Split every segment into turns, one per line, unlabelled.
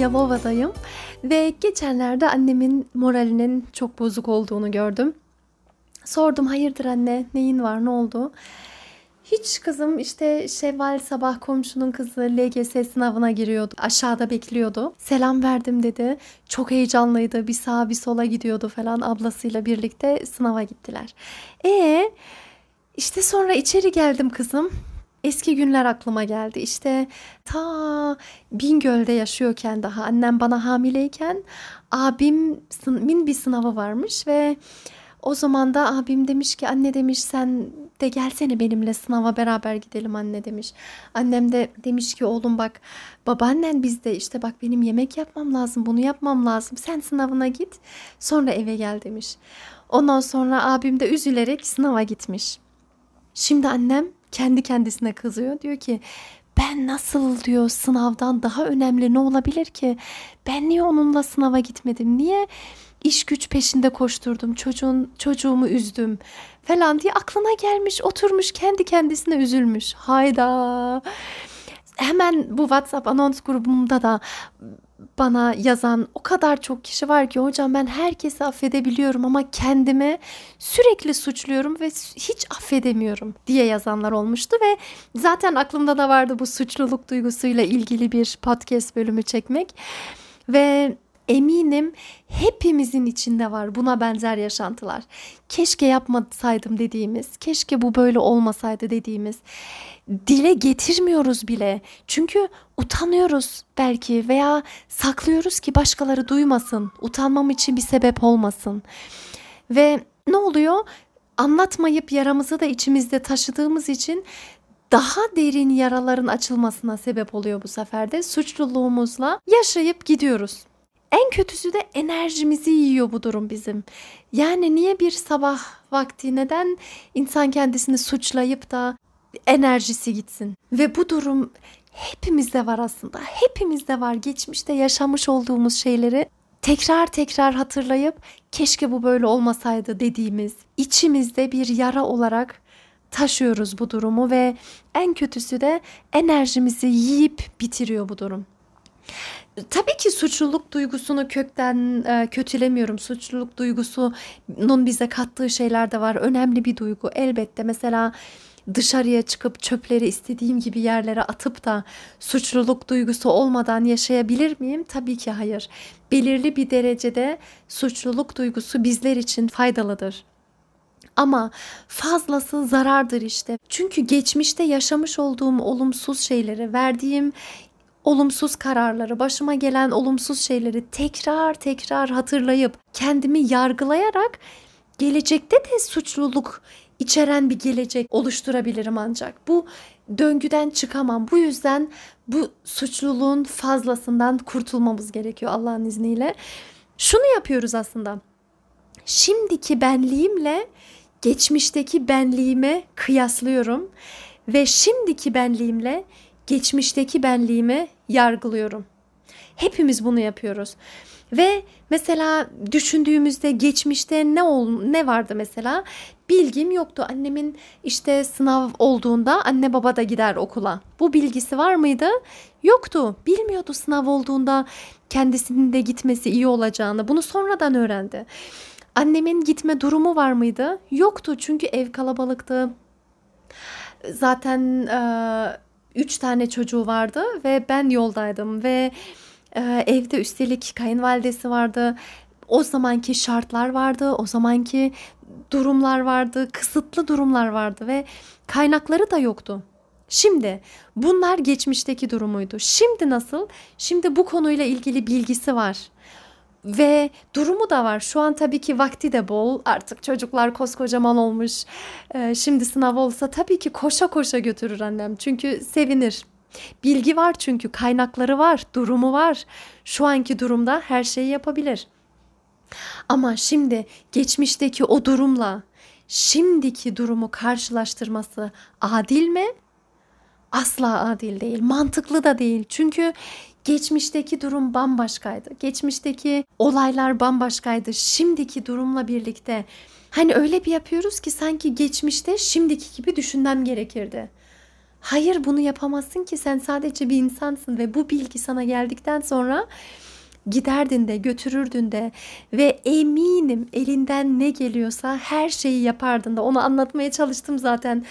Yalova'dayım ve geçenlerde annemin moralinin çok bozuk olduğunu gördüm. Sordum hayırdır anne neyin var ne oldu? Hiç kızım işte Şevval sabah komşunun kızı LGS sınavına giriyordu. Aşağıda bekliyordu. Selam verdim dedi. Çok heyecanlıydı. Bir sağa bir sola gidiyordu falan. Ablasıyla birlikte sınava gittiler. E işte sonra içeri geldim kızım. Eski günler aklıma geldi. İşte ta Bingöl'de yaşıyorken daha annem bana hamileyken abimin bir sınavı varmış ve o zaman da abim demiş ki anne demiş sen de gelsene benimle sınava beraber gidelim anne demiş. Annem de demiş ki oğlum bak babaannen bizde işte bak benim yemek yapmam lazım bunu yapmam lazım. Sen sınavına git sonra eve gel demiş. Ondan sonra abim de üzülerek sınava gitmiş. Şimdi annem kendi kendisine kızıyor. Diyor ki ben nasıl diyor sınavdan daha önemli ne olabilir ki? Ben niye onunla sınava gitmedim? Niye iş güç peşinde koşturdum? Çocuğun çocuğumu üzdüm falan diye aklına gelmiş, oturmuş kendi kendisine üzülmüş. Hayda. Hemen bu WhatsApp anons grubumda da bana yazan o kadar çok kişi var ki hocam ben herkesi affedebiliyorum ama kendimi sürekli suçluyorum ve hiç affedemiyorum diye yazanlar olmuştu ve zaten aklımda da vardı bu suçluluk duygusuyla ilgili bir podcast bölümü çekmek ve eminim hepimizin içinde var buna benzer yaşantılar. Keşke yapmasaydım dediğimiz, keşke bu böyle olmasaydı dediğimiz dile getirmiyoruz bile. Çünkü utanıyoruz belki veya saklıyoruz ki başkaları duymasın. Utanmam için bir sebep olmasın. Ve ne oluyor? Anlatmayıp yaramızı da içimizde taşıdığımız için daha derin yaraların açılmasına sebep oluyor bu sefer de suçluluğumuzla yaşayıp gidiyoruz. En kötüsü de enerjimizi yiyor bu durum bizim. Yani niye bir sabah vakti neden insan kendisini suçlayıp da enerjisi gitsin? Ve bu durum hepimizde var aslında. Hepimizde var geçmişte yaşamış olduğumuz şeyleri tekrar tekrar hatırlayıp keşke bu böyle olmasaydı dediğimiz içimizde bir yara olarak taşıyoruz bu durumu ve en kötüsü de enerjimizi yiyip bitiriyor bu durum. Tabii ki suçluluk duygusunu kökten e, kötülemiyorum. Suçluluk duygusunun bize kattığı şeyler de var. Önemli bir duygu elbette. Mesela dışarıya çıkıp çöpleri istediğim gibi yerlere atıp da suçluluk duygusu olmadan yaşayabilir miyim? Tabii ki hayır. Belirli bir derecede suçluluk duygusu bizler için faydalıdır. Ama fazlası zarardır işte. Çünkü geçmişte yaşamış olduğum olumsuz şeyleri, verdiğim olumsuz kararları, başıma gelen olumsuz şeyleri tekrar tekrar hatırlayıp kendimi yargılayarak gelecekte de suçluluk içeren bir gelecek oluşturabilirim ancak. Bu döngüden çıkamam. Bu yüzden bu suçluluğun fazlasından kurtulmamız gerekiyor Allah'ın izniyle. Şunu yapıyoruz aslında. Şimdiki benliğimle geçmişteki benliğime kıyaslıyorum ve şimdiki benliğimle geçmişteki benliğimi yargılıyorum. Hepimiz bunu yapıyoruz. Ve mesela düşündüğümüzde geçmişte ne ol, ne vardı mesela? Bilgim yoktu. Annemin işte sınav olduğunda anne baba da gider okula. Bu bilgisi var mıydı? Yoktu. Bilmiyordu sınav olduğunda kendisinin de gitmesi iyi olacağını. Bunu sonradan öğrendi. Annemin gitme durumu var mıydı? Yoktu çünkü ev kalabalıktı. Zaten e, üç tane çocuğu vardı ve ben yoldaydım ve e, evde üstelik kayınvalidesi vardı. O zamanki şartlar vardı, o zamanki durumlar vardı, kısıtlı durumlar vardı ve kaynakları da yoktu. Şimdi bunlar geçmişteki durumuydu. Şimdi nasıl? Şimdi bu konuyla ilgili bilgisi var. Ve durumu da var. Şu an tabii ki vakti de bol. Artık çocuklar koskocaman olmuş. Ee, şimdi sınav olsa tabii ki koşa koşa götürür annem. Çünkü sevinir. Bilgi var çünkü kaynakları var, durumu var. Şu anki durumda her şeyi yapabilir. Ama şimdi geçmişteki o durumla şimdiki durumu karşılaştırması adil mi? Asla adil değil. Mantıklı da değil. Çünkü geçmişteki durum bambaşkaydı. Geçmişteki olaylar bambaşkaydı. Şimdiki durumla birlikte hani öyle bir yapıyoruz ki sanki geçmişte şimdiki gibi düşünmem gerekirdi. Hayır bunu yapamazsın ki sen sadece bir insansın ve bu bilgi sana geldikten sonra giderdin de götürürdün de ve eminim elinden ne geliyorsa her şeyi yapardın da onu anlatmaya çalıştım zaten.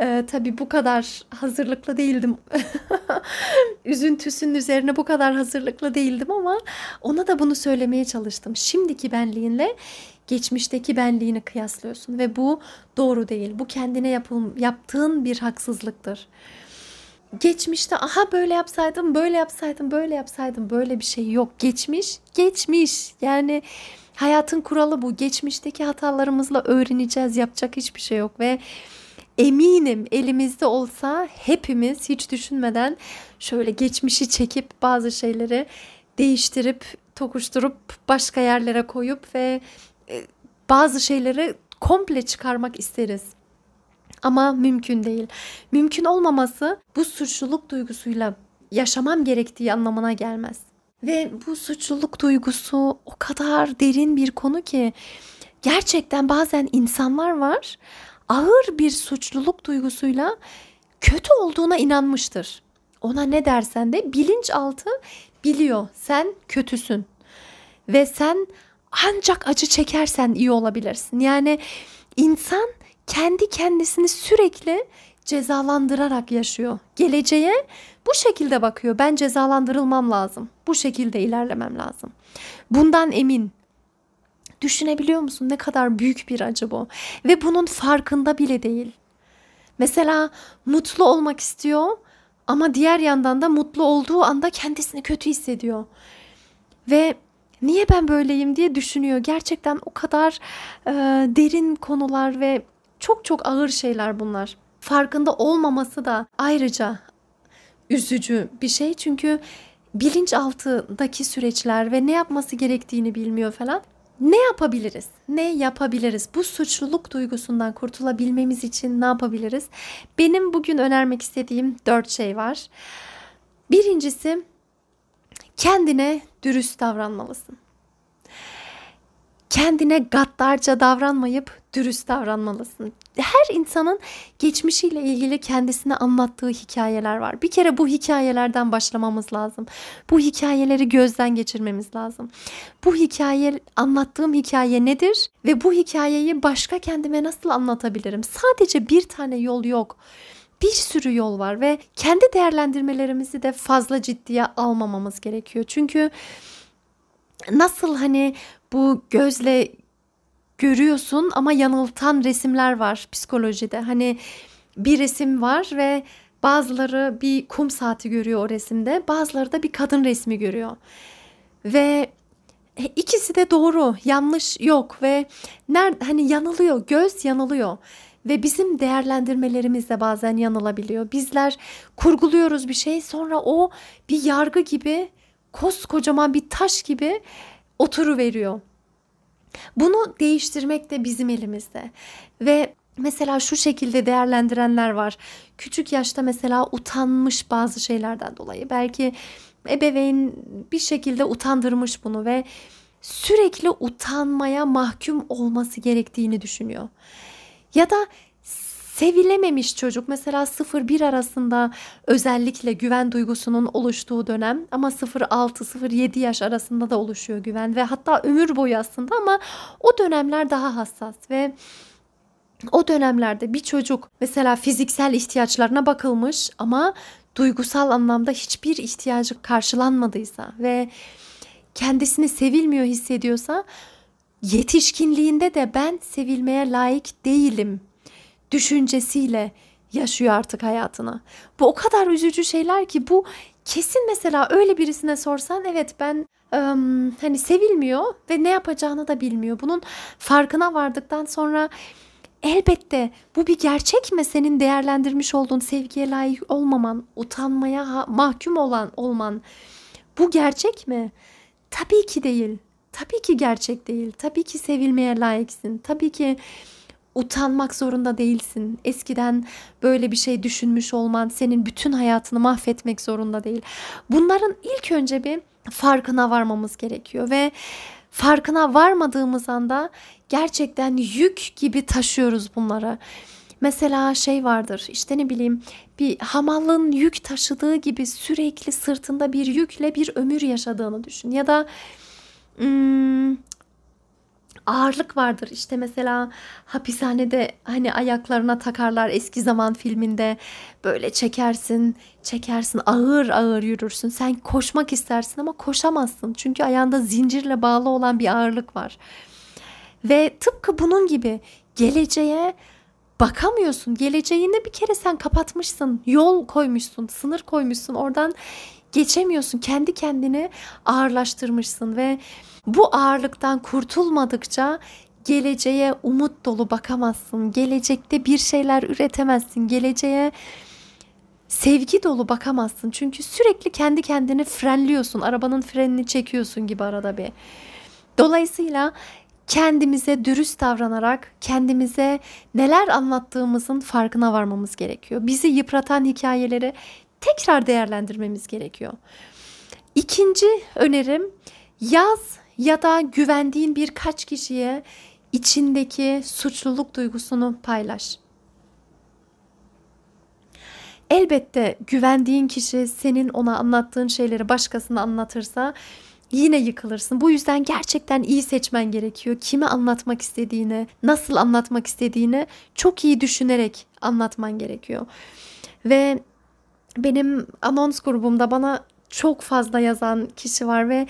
Ee, tabii bu kadar hazırlıklı değildim. Üzüntüsünün üzerine bu kadar hazırlıklı değildim ama ona da bunu söylemeye çalıştım. Şimdiki benliğinle geçmişteki benliğini kıyaslıyorsun ve bu doğru değil. Bu kendine yapıl, yaptığın bir haksızlıktır geçmişte aha böyle yapsaydım, böyle yapsaydım, böyle yapsaydım böyle bir şey yok. Geçmiş, geçmiş. Yani hayatın kuralı bu. Geçmişteki hatalarımızla öğreneceğiz. Yapacak hiçbir şey yok ve eminim elimizde olsa hepimiz hiç düşünmeden şöyle geçmişi çekip bazı şeyleri değiştirip tokuşturup başka yerlere koyup ve e, bazı şeyleri komple çıkarmak isteriz. Ama mümkün değil. Mümkün olmaması bu suçluluk duygusuyla yaşamam gerektiği anlamına gelmez. Ve bu suçluluk duygusu o kadar derin bir konu ki gerçekten bazen insanlar var ağır bir suçluluk duygusuyla kötü olduğuna inanmıştır. Ona ne dersen de bilinçaltı biliyor sen kötüsün ve sen ancak acı çekersen iyi olabilirsin. Yani insan kendi kendisini sürekli cezalandırarak yaşıyor. Geleceğe bu şekilde bakıyor. Ben cezalandırılmam lazım. Bu şekilde ilerlemem lazım. Bundan emin. Düşünebiliyor musun ne kadar büyük bir acı bu? Ve bunun farkında bile değil. Mesela mutlu olmak istiyor ama diğer yandan da mutlu olduğu anda kendisini kötü hissediyor. Ve niye ben böyleyim diye düşünüyor. Gerçekten o kadar e, derin konular ve çok çok ağır şeyler bunlar. Farkında olmaması da ayrıca üzücü bir şey çünkü bilinçaltındaki süreçler ve ne yapması gerektiğini bilmiyor falan. Ne yapabiliriz? Ne yapabiliriz? Bu suçluluk duygusundan kurtulabilmemiz için ne yapabiliriz? Benim bugün önermek istediğim dört şey var. Birincisi kendine dürüst davranmalısın kendine gaddarca davranmayıp dürüst davranmalısın. Her insanın geçmişiyle ilgili kendisine anlattığı hikayeler var. Bir kere bu hikayelerden başlamamız lazım. Bu hikayeleri gözden geçirmemiz lazım. Bu hikaye anlattığım hikaye nedir ve bu hikayeyi başka kendime nasıl anlatabilirim? Sadece bir tane yol yok bir sürü yol var ve kendi değerlendirmelerimizi de fazla ciddiye almamamız gerekiyor. Çünkü nasıl hani bu gözle görüyorsun ama yanıltan resimler var psikolojide. Hani bir resim var ve bazıları bir kum saati görüyor o resimde, bazıları da bir kadın resmi görüyor. Ve e, ikisi de doğru, yanlış yok ve nerede hani yanılıyor, göz yanılıyor ve bizim değerlendirmelerimiz de bazen yanılabiliyor. Bizler kurguluyoruz bir şey sonra o bir yargı gibi koskocaman bir taş gibi oturu veriyor. Bunu değiştirmek de bizim elimizde. Ve mesela şu şekilde değerlendirenler var. Küçük yaşta mesela utanmış bazı şeylerden dolayı. Belki ebeveyn bir şekilde utandırmış bunu ve sürekli utanmaya mahkum olması gerektiğini düşünüyor. Ya da sevilememiş çocuk. Mesela 0-1 arasında özellikle güven duygusunun oluştuğu dönem ama 0-6-0-7 yaş arasında da oluşuyor güven ve hatta ömür boyu aslında ama o dönemler daha hassas ve o dönemlerde bir çocuk mesela fiziksel ihtiyaçlarına bakılmış ama duygusal anlamda hiçbir ihtiyacı karşılanmadıysa ve kendisini sevilmiyor hissediyorsa yetişkinliğinde de ben sevilmeye layık değilim düşüncesiyle yaşıyor artık hayatını. Bu o kadar üzücü şeyler ki bu kesin mesela öyle birisine sorsan evet ben ım, hani sevilmiyor ve ne yapacağını da bilmiyor. Bunun farkına vardıktan sonra Elbette bu bir gerçek mi senin değerlendirmiş olduğun sevgiye layık olmaman, utanmaya mahkum olan olman bu gerçek mi? Tabii ki değil. Tabii ki gerçek değil. Tabii ki sevilmeye layıksın. Tabii ki utanmak zorunda değilsin. Eskiden böyle bir şey düşünmüş olman senin bütün hayatını mahvetmek zorunda değil. Bunların ilk önce bir farkına varmamız gerekiyor ve farkına varmadığımız anda gerçekten yük gibi taşıyoruz bunları. Mesela şey vardır işte ne bileyim bir hamallığın yük taşıdığı gibi sürekli sırtında bir yükle bir ömür yaşadığını düşün. Ya da hmm, ağırlık vardır. İşte mesela hapishanede hani ayaklarına takarlar eski zaman filminde böyle çekersin, çekersin, ağır ağır yürürsün. Sen koşmak istersin ama koşamazsın. Çünkü ayağında zincirle bağlı olan bir ağırlık var. Ve tıpkı bunun gibi geleceğe bakamıyorsun. Geleceğini bir kere sen kapatmışsın. Yol koymuşsun, sınır koymuşsun. Oradan geçemiyorsun. Kendi kendini ağırlaştırmışsın ve bu ağırlıktan kurtulmadıkça geleceğe umut dolu bakamazsın. Gelecekte bir şeyler üretemezsin. Geleceğe sevgi dolu bakamazsın. Çünkü sürekli kendi kendini frenliyorsun. Arabanın frenini çekiyorsun gibi arada bir. Dolayısıyla kendimize dürüst davranarak kendimize neler anlattığımızın farkına varmamız gerekiyor. Bizi yıpratan hikayeleri tekrar değerlendirmemiz gerekiyor. İkinci önerim yaz ya da güvendiğin birkaç kişiye içindeki suçluluk duygusunu paylaş. Elbette güvendiğin kişi senin ona anlattığın şeyleri başkasına anlatırsa yine yıkılırsın. Bu yüzden gerçekten iyi seçmen gerekiyor. Kime anlatmak istediğini, nasıl anlatmak istediğini çok iyi düşünerek anlatman gerekiyor. Ve benim anons grubumda bana çok fazla yazan kişi var ve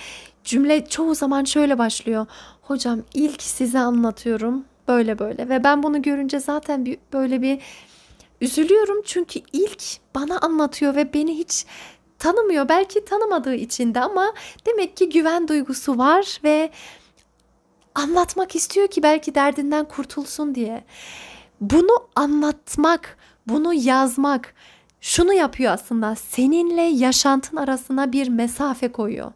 cümle çoğu zaman şöyle başlıyor. Hocam ilk size anlatıyorum böyle böyle ve ben bunu görünce zaten bir, böyle bir üzülüyorum çünkü ilk bana anlatıyor ve beni hiç tanımıyor. Belki tanımadığı için de ama demek ki güven duygusu var ve anlatmak istiyor ki belki derdinden kurtulsun diye. Bunu anlatmak, bunu yazmak şunu yapıyor aslında. Seninle yaşantın arasına bir mesafe koyuyor.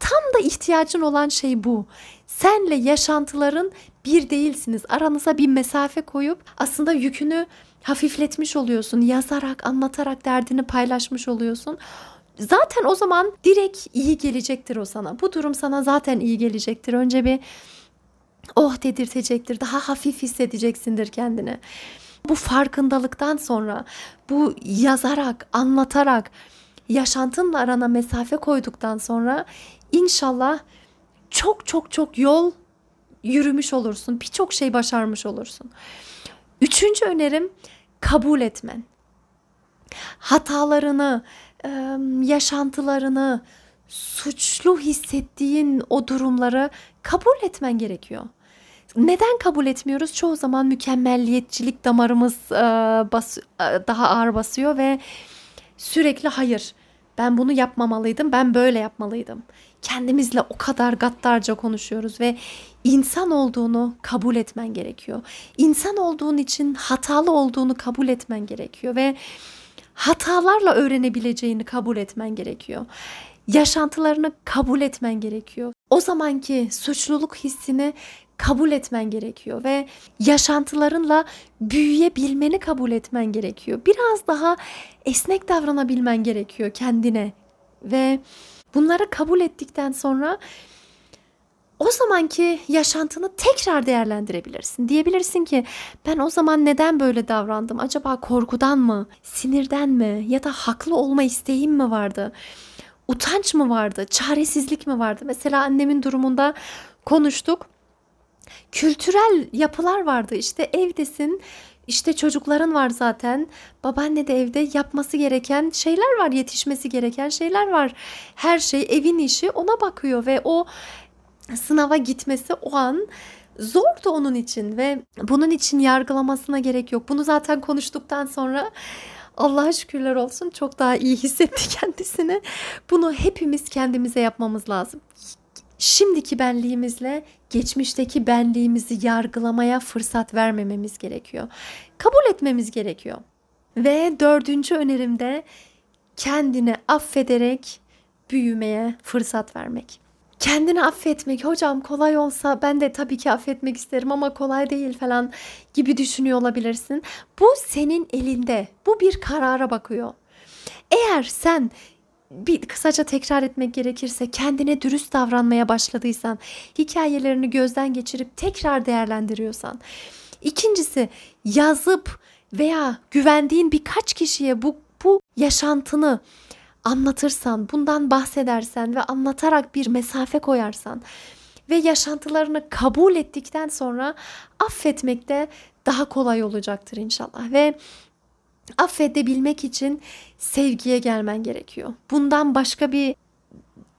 Tam da ihtiyacın olan şey bu. Senle yaşantıların bir değilsiniz. Aranıza bir mesafe koyup aslında yükünü hafifletmiş oluyorsun. Yazarak, anlatarak derdini paylaşmış oluyorsun. Zaten o zaman direkt iyi gelecektir o sana. Bu durum sana zaten iyi gelecektir. Önce bir oh dedirtecektir. Daha hafif hissedeceksindir kendini. Bu farkındalıktan sonra bu yazarak, anlatarak yaşantınla arana mesafe koyduktan sonra inşallah çok çok çok yol yürümüş olursun. Birçok şey başarmış olursun. Üçüncü önerim kabul etmen. Hatalarını, yaşantılarını, suçlu hissettiğin o durumları kabul etmen gerekiyor. Neden kabul etmiyoruz? Çoğu zaman mükemmelliyetçilik damarımız daha ağır basıyor ve sürekli hayır ben bunu yapmamalıydım, ben böyle yapmalıydım. Kendimizle o kadar gaddarca konuşuyoruz ve insan olduğunu kabul etmen gerekiyor. İnsan olduğun için hatalı olduğunu kabul etmen gerekiyor ve hatalarla öğrenebileceğini kabul etmen gerekiyor. Yaşantılarını kabul etmen gerekiyor. O zamanki suçluluk hissini kabul etmen gerekiyor ve yaşantılarınla büyüyebilmeni kabul etmen gerekiyor. Biraz daha esnek davranabilmen gerekiyor kendine ve bunları kabul ettikten sonra o zamanki yaşantını tekrar değerlendirebilirsin. Diyebilirsin ki ben o zaman neden böyle davrandım? Acaba korkudan mı, sinirden mi ya da haklı olma isteğim mi vardı? Utanç mı vardı? Çaresizlik mi vardı? Mesela annemin durumunda konuştuk kültürel yapılar vardı. İşte evdesin, işte çocukların var zaten. Babaanne de evde yapması gereken şeyler var, yetişmesi gereken şeyler var. Her şey evin işi ona bakıyor ve o sınava gitmesi o an zordu onun için ve bunun için yargılamasına gerek yok. Bunu zaten konuştuktan sonra Allah'a şükürler olsun çok daha iyi hissetti kendisini. Bunu hepimiz kendimize yapmamız lazım şimdiki benliğimizle geçmişteki benliğimizi yargılamaya fırsat vermememiz gerekiyor. Kabul etmemiz gerekiyor. Ve dördüncü önerimde kendini affederek büyümeye fırsat vermek. Kendini affetmek hocam kolay olsa ben de tabii ki affetmek isterim ama kolay değil falan gibi düşünüyor olabilirsin. Bu senin elinde. Bu bir karara bakıyor. Eğer sen bir kısaca tekrar etmek gerekirse kendine dürüst davranmaya başladıysan, hikayelerini gözden geçirip tekrar değerlendiriyorsan, ikincisi yazıp veya güvendiğin birkaç kişiye bu bu yaşantını anlatırsan, bundan bahsedersen ve anlatarak bir mesafe koyarsan ve yaşantılarını kabul ettikten sonra affetmek de daha kolay olacaktır inşallah. Ve affedebilmek için sevgiye gelmen gerekiyor. Bundan başka bir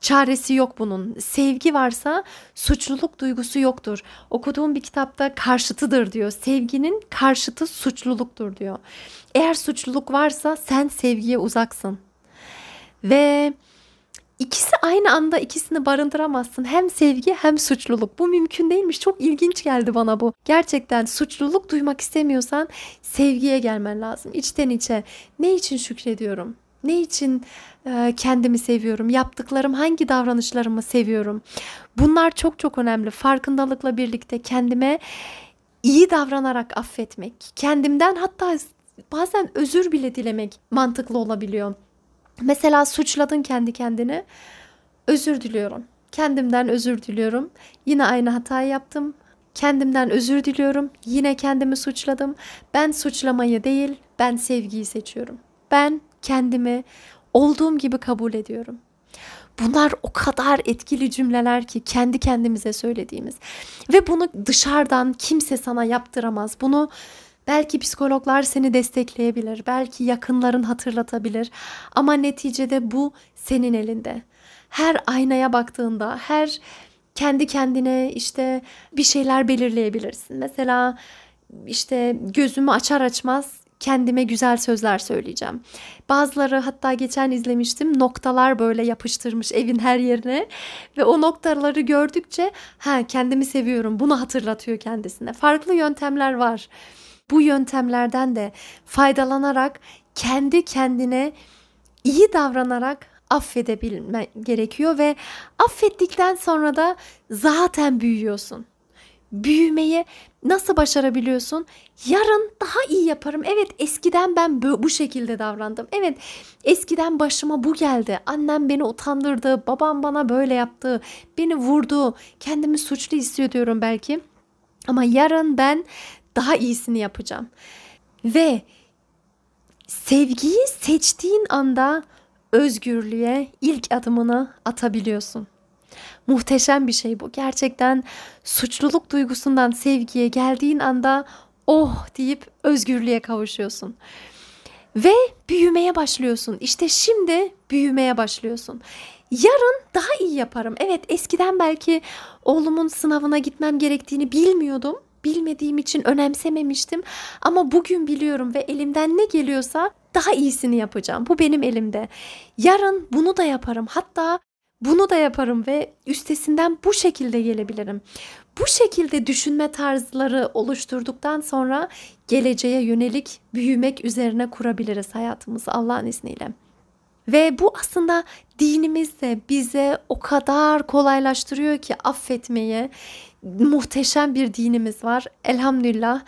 çaresi yok bunun. Sevgi varsa suçluluk duygusu yoktur. Okuduğum bir kitapta karşıtıdır diyor. Sevginin karşıtı suçluluktur diyor. Eğer suçluluk varsa sen sevgiye uzaksın. Ve ikisi aynı anda ikisini barındıramazsın. Hem sevgi hem suçluluk. Bu mümkün değilmiş. Çok ilginç geldi bana bu. Gerçekten suçluluk duymak istemiyorsan sevgiye gelmen lazım. İçten içe. Ne için şükrediyorum? Ne için e, kendimi seviyorum? Yaptıklarım hangi davranışlarımı seviyorum? Bunlar çok çok önemli. Farkındalıkla birlikte kendime iyi davranarak affetmek, kendimden hatta bazen özür bile dilemek mantıklı olabiliyor. Mesela suçladın kendi kendini. Özür diliyorum. Kendimden özür diliyorum. Yine aynı hatayı yaptım. Kendimden özür diliyorum. Yine kendimi suçladım. Ben suçlamayı değil, ben sevgiyi seçiyorum. Ben kendimi olduğum gibi kabul ediyorum. Bunlar o kadar etkili cümleler ki kendi kendimize söylediğimiz. Ve bunu dışarıdan kimse sana yaptıramaz. Bunu Belki psikologlar seni destekleyebilir, belki yakınların hatırlatabilir ama neticede bu senin elinde. Her aynaya baktığında, her kendi kendine işte bir şeyler belirleyebilirsin. Mesela işte gözümü açar açmaz kendime güzel sözler söyleyeceğim. Bazıları hatta geçen izlemiştim noktalar böyle yapıştırmış evin her yerine ve o noktaları gördükçe ha kendimi seviyorum bunu hatırlatıyor kendisine. Farklı yöntemler var bu yöntemlerden de faydalanarak kendi kendine iyi davranarak affedebilme gerekiyor ve affettikten sonra da zaten büyüyorsun. Büyümeyi nasıl başarabiliyorsun? Yarın daha iyi yaparım. Evet eskiden ben bu şekilde davrandım. Evet eskiden başıma bu geldi. Annem beni utandırdı. Babam bana böyle yaptı. Beni vurdu. Kendimi suçlu hissediyorum belki. Ama yarın ben daha iyisini yapacağım. Ve sevgiyi seçtiğin anda özgürlüğe ilk adımını atabiliyorsun. Muhteşem bir şey bu. Gerçekten suçluluk duygusundan sevgiye geldiğin anda oh deyip özgürlüğe kavuşuyorsun. Ve büyümeye başlıyorsun. İşte şimdi büyümeye başlıyorsun. Yarın daha iyi yaparım. Evet eskiden belki oğlumun sınavına gitmem gerektiğini bilmiyordum bilmediğim için önemsememiştim. Ama bugün biliyorum ve elimden ne geliyorsa daha iyisini yapacağım. Bu benim elimde. Yarın bunu da yaparım. Hatta bunu da yaparım ve üstesinden bu şekilde gelebilirim. Bu şekilde düşünme tarzları oluşturduktan sonra geleceğe yönelik büyümek üzerine kurabiliriz hayatımızı Allah'ın izniyle. Ve bu aslında dinimiz de bize o kadar kolaylaştırıyor ki affetmeyi, muhteşem bir dinimiz var. Elhamdülillah.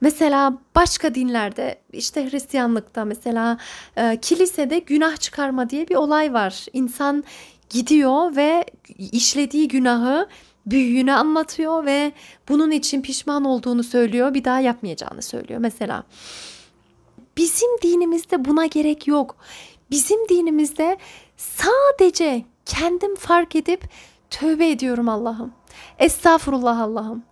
Mesela başka dinlerde işte Hristiyanlıkta mesela e, kilisede günah çıkarma diye bir olay var. İnsan gidiyor ve işlediği günahı büyüğüne anlatıyor ve bunun için pişman olduğunu söylüyor. Bir daha yapmayacağını söylüyor mesela. Bizim dinimizde buna gerek yok. Bizim dinimizde sadece kendim fark edip tövbe ediyorum Allah'ım. Estağfurullah Allah'ım.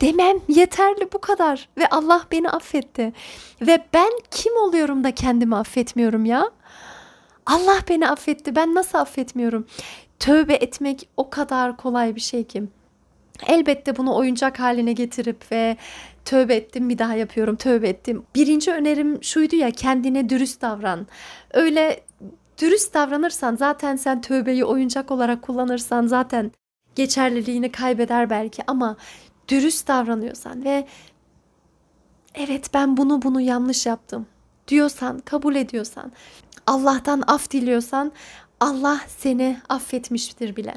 Demem yeterli bu kadar ve Allah beni affetti. Ve ben kim oluyorum da kendimi affetmiyorum ya? Allah beni affetti. Ben nasıl affetmiyorum? Tövbe etmek o kadar kolay bir şey ki. Elbette bunu oyuncak haline getirip ve tövbe ettim bir daha yapıyorum tövbe ettim. Birinci önerim şuydu ya kendine dürüst davran. Öyle dürüst davranırsan zaten sen tövbeyi oyuncak olarak kullanırsan zaten geçerliliğini kaybeder belki ama dürüst davranıyorsan ve evet ben bunu bunu yanlış yaptım diyorsan, kabul ediyorsan, Allah'tan af diliyorsan Allah seni affetmiştir bile.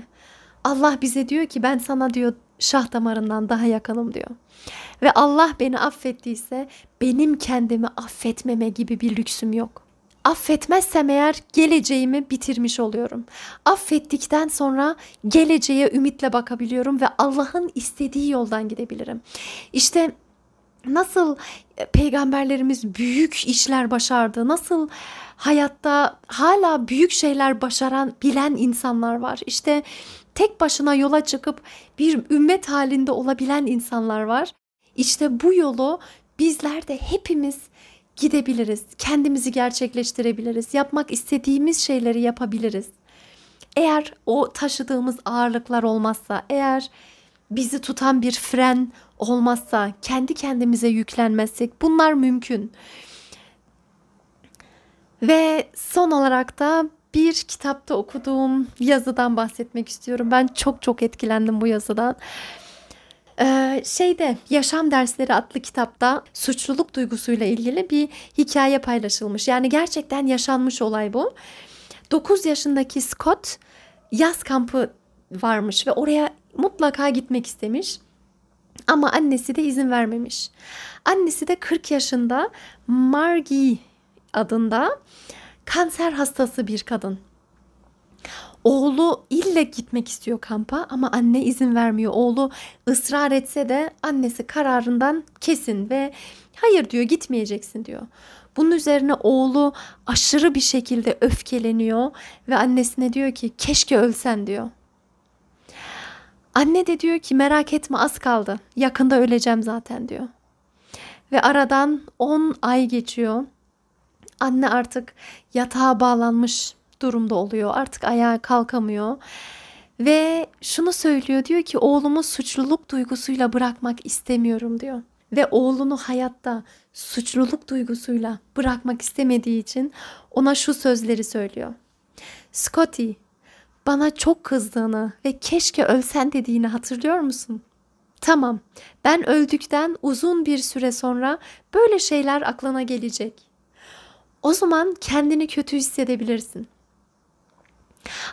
Allah bize diyor ki ben sana diyor şah damarından daha yakınım diyor. Ve Allah beni affettiyse benim kendimi affetmeme gibi bir lüksüm yok. Affetmezsem eğer geleceğimi bitirmiş oluyorum. Affettikten sonra geleceğe ümitle bakabiliyorum ve Allah'ın istediği yoldan gidebilirim. İşte nasıl peygamberlerimiz büyük işler başardı, nasıl hayatta hala büyük şeyler başaran bilen insanlar var. İşte tek başına yola çıkıp bir ümmet halinde olabilen insanlar var. İşte bu yolu bizler de hepimiz gidebiliriz. Kendimizi gerçekleştirebiliriz. Yapmak istediğimiz şeyleri yapabiliriz. Eğer o taşıdığımız ağırlıklar olmazsa, eğer bizi tutan bir fren olmazsa, kendi kendimize yüklenmezsek bunlar mümkün. Ve son olarak da bir kitapta okuduğum yazıdan bahsetmek istiyorum. Ben çok çok etkilendim bu yazıdan. Ee, şeyde Yaşam Dersleri adlı kitapta suçluluk duygusuyla ilgili bir hikaye paylaşılmış. Yani gerçekten yaşanmış olay bu. 9 yaşındaki Scott yaz kampı varmış ve oraya mutlaka gitmek istemiş. Ama annesi de izin vermemiş. Annesi de 40 yaşında Margie adında kanser hastası bir kadın. Oğlu ille gitmek istiyor kampa ama anne izin vermiyor. Oğlu ısrar etse de annesi kararından kesin ve hayır diyor gitmeyeceksin diyor. Bunun üzerine oğlu aşırı bir şekilde öfkeleniyor ve annesine diyor ki keşke ölsen diyor. Anne de diyor ki merak etme az kaldı. Yakında öleceğim zaten diyor. Ve aradan 10 ay geçiyor. Anne artık yatağa bağlanmış durumda oluyor. Artık ayağa kalkamıyor. Ve şunu söylüyor diyor ki oğlumu suçluluk duygusuyla bırakmak istemiyorum diyor. Ve oğlunu hayatta suçluluk duygusuyla bırakmak istemediği için ona şu sözleri söylüyor. Scotty, bana çok kızdığını ve keşke ölsen dediğini hatırlıyor musun? Tamam, ben öldükten uzun bir süre sonra böyle şeyler aklına gelecek. O zaman kendini kötü hissedebilirsin.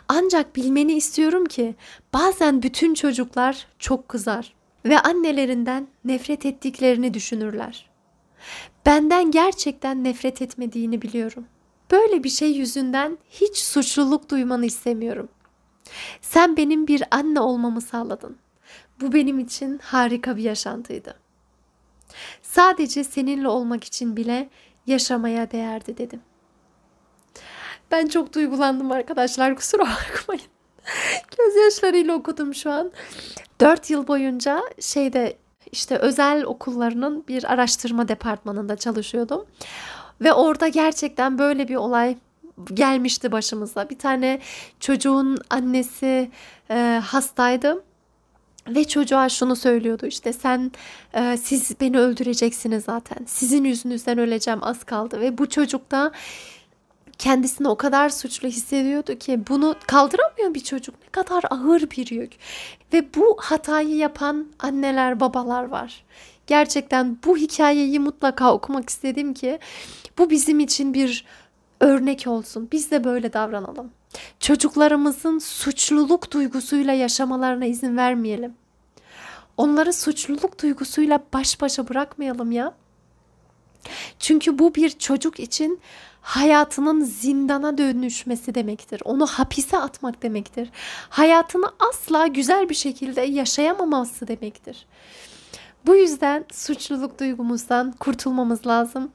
Ancak bilmeni istiyorum ki bazen bütün çocuklar çok kızar ve annelerinden nefret ettiklerini düşünürler. Benden gerçekten nefret etmediğini biliyorum. Böyle bir şey yüzünden hiç suçluluk duymanı istemiyorum. Sen benim bir anne olmamı sağladın. Bu benim için harika bir yaşantıydı. Sadece seninle olmak için bile yaşamaya değerdi dedim. Ben çok duygulandım arkadaşlar kusura bakmayın. Gözyaşlarıyla okudum şu an. Dört yıl boyunca şeyde işte özel okullarının bir araştırma departmanında çalışıyordum. Ve orada gerçekten böyle bir olay gelmişti başımıza. Bir tane çocuğun annesi e, hastaydı ve çocuğa şunu söylüyordu işte sen e, siz beni öldüreceksiniz zaten. Sizin yüzünüzden öleceğim az kaldı ve bu çocuk da kendisini o kadar suçlu hissediyordu ki bunu kaldıramıyor bir çocuk. Ne kadar ağır bir yük. Ve bu hatayı yapan anneler, babalar var. Gerçekten bu hikayeyi mutlaka okumak istedim ki bu bizim için bir örnek olsun. Biz de böyle davranalım. Çocuklarımızın suçluluk duygusuyla yaşamalarına izin vermeyelim. Onları suçluluk duygusuyla baş başa bırakmayalım ya. Çünkü bu bir çocuk için hayatının zindana dönüşmesi demektir. Onu hapise atmak demektir. Hayatını asla güzel bir şekilde yaşayamaması demektir. Bu yüzden suçluluk duygumuzdan kurtulmamız lazım.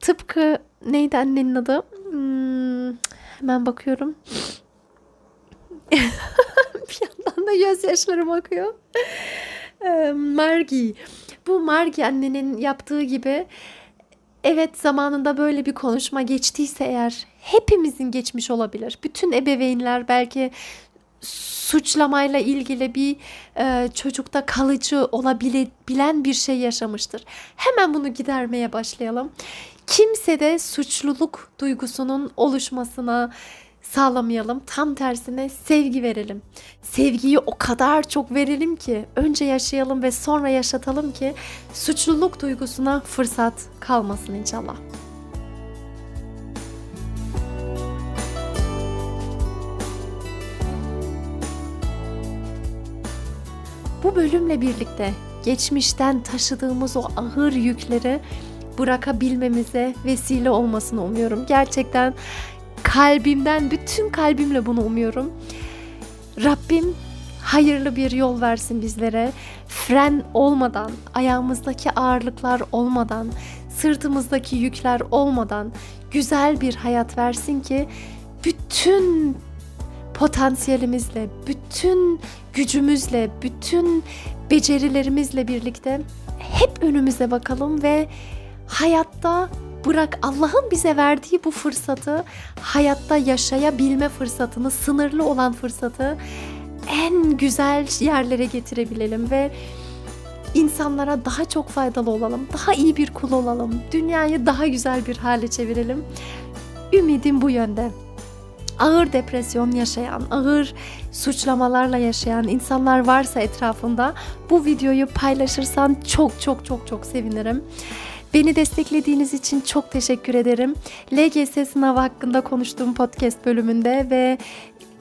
Tıpkı neydi annenin adı? Hmm, hemen bakıyorum. bir yandan da gözyaşlarım akıyor. Ee, Margie. Bu Margie annenin yaptığı gibi evet zamanında böyle bir konuşma geçtiyse eğer hepimizin geçmiş olabilir. Bütün ebeveynler belki suçlamayla ilgili bir e, çocukta kalıcı olabilen bir şey yaşamıştır. Hemen bunu gidermeye başlayalım. Kimse de suçluluk duygusunun oluşmasına sağlamayalım. Tam tersine sevgi verelim. Sevgiyi o kadar çok verelim ki önce yaşayalım ve sonra yaşatalım ki suçluluk duygusuna fırsat kalmasın inşallah. Bu bölümle birlikte geçmişten taşıdığımız o ağır yükleri bırakabilmemize vesile olmasını umuyorum. Gerçekten kalbimden, bütün kalbimle bunu umuyorum. Rabbim hayırlı bir yol versin bizlere. Fren olmadan, ayağımızdaki ağırlıklar olmadan, sırtımızdaki yükler olmadan güzel bir hayat versin ki bütün potansiyelimizle, bütün gücümüzle, bütün becerilerimizle birlikte hep önümüze bakalım ve hayatta bırak Allah'ın bize verdiği bu fırsatı hayatta yaşayabilme fırsatını, sınırlı olan fırsatı en güzel yerlere getirebilelim ve insanlara daha çok faydalı olalım, daha iyi bir kul olalım, dünyayı daha güzel bir hale çevirelim. Ümidim bu yönde ağır depresyon yaşayan, ağır suçlamalarla yaşayan insanlar varsa etrafında bu videoyu paylaşırsan çok çok çok çok sevinirim. Beni desteklediğiniz için çok teşekkür ederim. LGS sınavı hakkında konuştuğum podcast bölümünde ve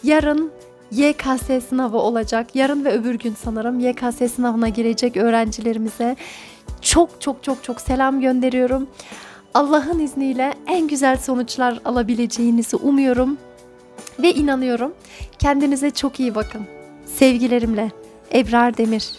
yarın YKS sınavı olacak. Yarın ve öbür gün sanırım YKS sınavına girecek öğrencilerimize çok çok çok çok selam gönderiyorum. Allah'ın izniyle en güzel sonuçlar alabileceğinizi umuyorum ve inanıyorum. Kendinize çok iyi bakın. Sevgilerimle Ebrar Demir